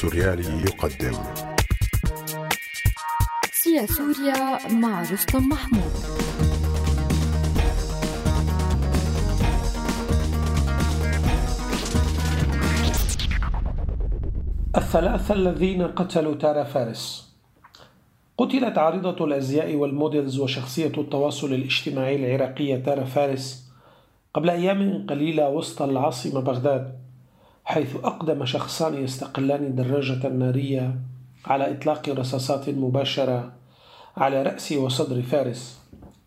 السوريالي يقدم. سيا سوريا مع رستم محمود. الثلاثة الذين قتلوا تارا فارس. قتلت عارضة الأزياء والموديلز وشخصية التواصل الاجتماعي العراقية تارا فارس قبل أيام قليلة وسط العاصمة بغداد. حيث أقدم شخصان يستقلان دراجة نارية على إطلاق رصاصات مباشرة على رأس وصدر فارس.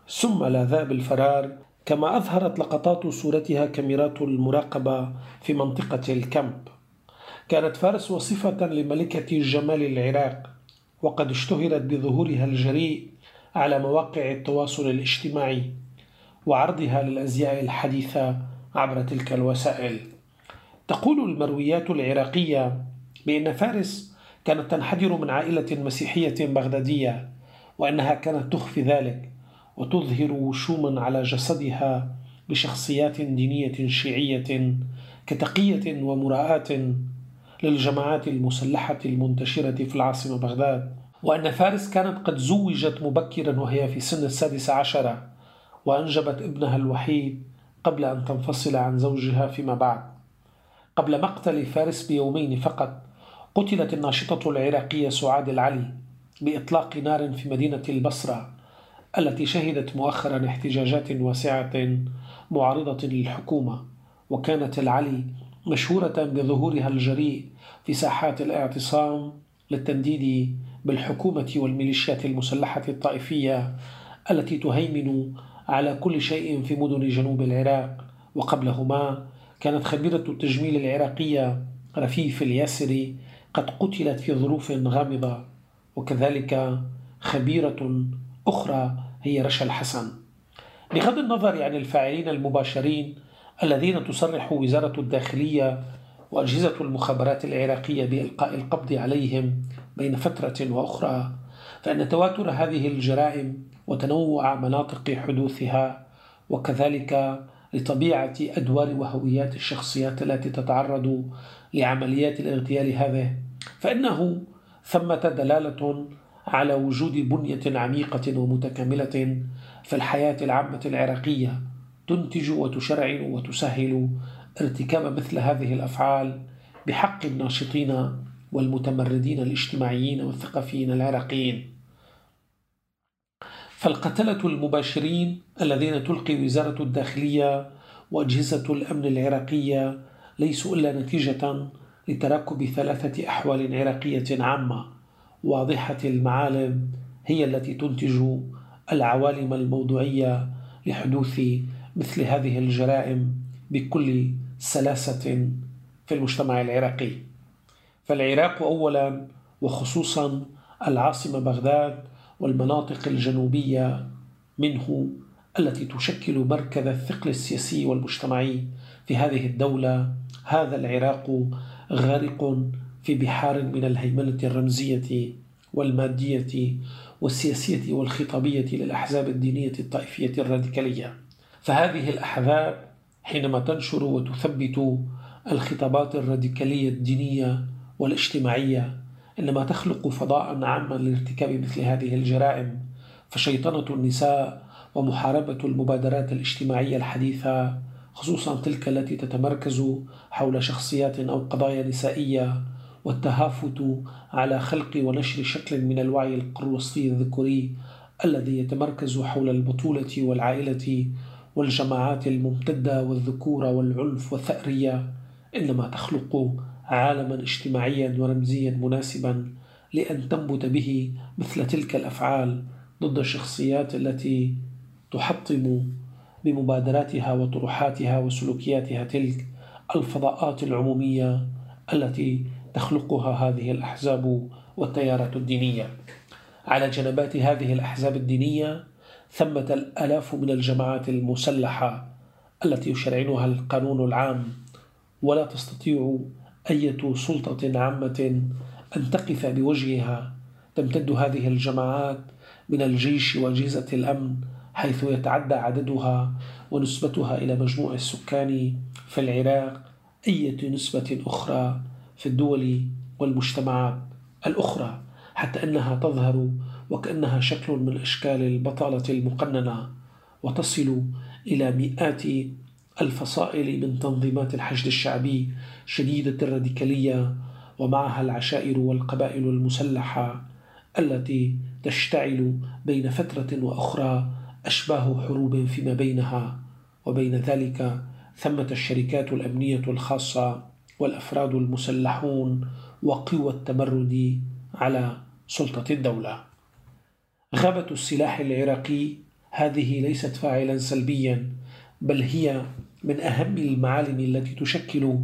ثم لاذا بالفرار كما أظهرت لقطات صورتها كاميرات المراقبة في منطقة الكامب. كانت فارس وصفة لملكة جمال العراق وقد اشتهرت بظهورها الجريء على مواقع التواصل الاجتماعي وعرضها للأزياء الحديثة عبر تلك الوسائل. تقول المرويات العراقية بأن فارس كانت تنحدر من عائلة مسيحية بغدادية وأنها كانت تخفي ذلك وتظهر وشوما على جسدها بشخصيات دينية شيعية كتقية ومراءة للجماعات المسلحة المنتشرة في العاصمة بغداد وأن فارس كانت قد زوجت مبكرا وهي في سن السادسة عشرة وأنجبت ابنها الوحيد قبل أن تنفصل عن زوجها فيما بعد. قبل مقتل فارس بيومين فقط قتلت الناشطة العراقية سعاد العلي بإطلاق نار في مدينة البصرة التي شهدت مؤخرا احتجاجات واسعة معارضة للحكومة وكانت العلي مشهورة بظهورها الجريء في ساحات الاعتصام للتنديد بالحكومة والميليشيات المسلحة الطائفية التي تهيمن على كل شيء في مدن جنوب العراق وقبلهما كانت خبيرة التجميل العراقية رفيف الياسري قد قتلت في ظروف غامضة وكذلك خبيرة أخرى هي رشا الحسن. بغض النظر عن الفاعلين المباشرين الذين تصرح وزارة الداخلية وأجهزة المخابرات العراقية بإلقاء القبض عليهم بين فترة وأخرى فإن تواتر هذه الجرائم وتنوع مناطق حدوثها وكذلك لطبيعة أدوار وهويات الشخصيات التي تتعرض لعمليات الاغتيال هذه فإنه ثمة دلالة على وجود بنية عميقة ومتكاملة في الحياة العامة العراقية تنتج وتشرع وتسهل ارتكاب مثل هذه الأفعال بحق الناشطين والمتمردين الاجتماعيين والثقافيين العراقيين. فالقتلة المباشرين الذين تلقي وزارة الداخلية وأجهزة الأمن العراقية ليسوا إلا نتيجة لتراكب ثلاثة أحوال عراقية عامة. واضحة المعالم هي التي تنتج العوالم الموضوعية لحدوث مثل هذه الجرائم بكل سلاسة في المجتمع العراقي. فالعراق أولا وخصوصا العاصمة بغداد والمناطق الجنوبية منه التي تشكل مركز الثقل السياسي والمجتمعي في هذه الدولة. هذا العراق غارق في بحار من الهيمنة الرمزية والمادية والسياسية والخطابية للأحزاب الدينية الطائفية الراديكالية. فهذه الأحزاب حينما تنشر وتثبت الخطابات الراديكالية الدينية والاجتماعية إنما تخلق فضاء عاما لارتكاب مثل هذه الجرائم فشيطنة النساء ومحاربة المبادرات الاجتماعية الحديثة خصوصا تلك التي تتمركز حول شخصيات أو قضايا نسائية والتهافت على خلق ونشر شكل من الوعي القروسطي الذكوري الذي يتمركز حول البطولة والعائلة والجماعات الممتدة والذكورة والعنف والثأرية. إنما تخلق عالما اجتماعيا ورمزيا مناسبا لأن تنبت به مثل تلك الأفعال ضد الشخصيات التي تحطم بمبادراتها وطروحاتها وسلوكياتها تلك الفضاءات العمومية التي تخلقها هذه الأحزاب والتيارات الدينية. على جنبات هذه الأحزاب الدينية ثمة الآلاف من الجماعات المسلحة التي يشرعنها القانون العام ولا تستطيع أية سلطة عامة أن تقف بوجهها تمتد هذه الجماعات من الجيش وأجهزة الأمن حيث يتعدى عددها ونسبتها إلى مجموع السكان في العراق أية نسبة أخرى في الدول والمجتمعات الأخرى حتى أنها تظهر وكأنها شكل من أشكال البطالة المقننة وتصل إلى مئات الفصائل من تنظيمات الحشد الشعبي شديدة الراديكالية ومعها العشائر والقبائل المسلحة التي تشتعل بين فترة وأخرى أشباه حروب فيما بينها وبين ذلك ثمة الشركات الأمنية الخاصة والأفراد المسلحون وقوى التمرد على سلطة الدولة. غابة السلاح العراقي هذه ليست فاعلا سلبيا بل هي من أهم المعالم التي تشكل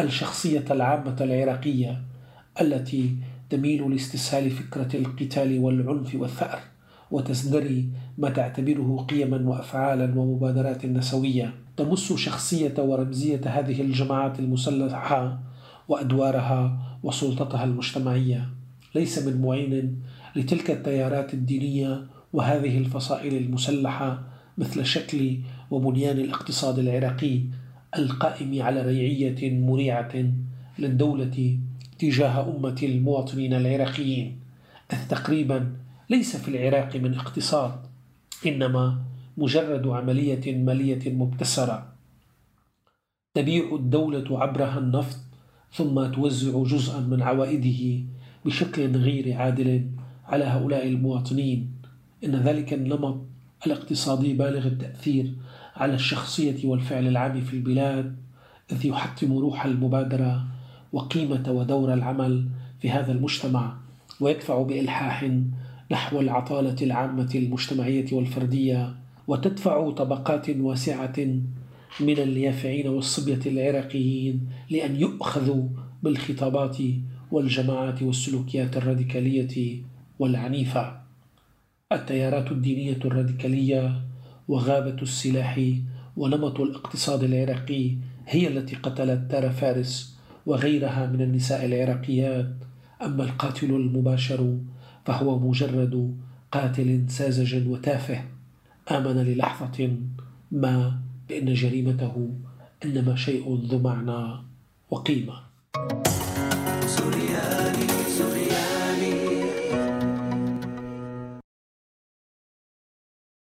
الشخصية العامة العراقية التي تميل لاستسهال فكرة القتال والعنف والثأر وتزدري ما تعتبره قيما وأفعالا ومبادرات نسوية. تمس شخصية ورمزية هذه الجماعات المسلحة وأدوارها وسلطتها المجتمعية. ليس من معين لتلك التيارات الدينية وهذه الفصائل المسلحة مثل شكل وبنيان الاقتصاد العراقي القائم على ريعية مريعة للدولة تجاه أمة المواطنين العراقيين. إذ تقريبا ليس في العراق من اقتصاد إنما مجرد عملية مالية مبتسرة. تبيع الدولة عبرها النفط ثم توزع جزءا من عوائده بشكل غير عادل على هؤلاء المواطنين. إن ذلك النمط الاقتصادي بالغ التأثير على الشخصية والفعل العام في البلاد إذ يحطم روح المبادرة وقيمة ودور العمل في هذا المجتمع ويدفع بإلحاح نحو العطالة العامة المجتمعية والفردية وتدفع طبقات واسعة من اليافعين والصبية العراقيين لأن يؤخذوا بالخطابات والجماعات والسلوكيات الراديكالية والعنيفة. التيارات الدينية الراديكالية وغابة السلاح ونمط الاقتصاد العراقي هي التي قتلت تارا فارس وغيرها من النساء العراقيات. أما القاتل المباشر فهو مجرد قاتل ساذج وتافه. آمن للحظة ما بأن جريمته إنما شيء ذو معنى وقيمة. سورياني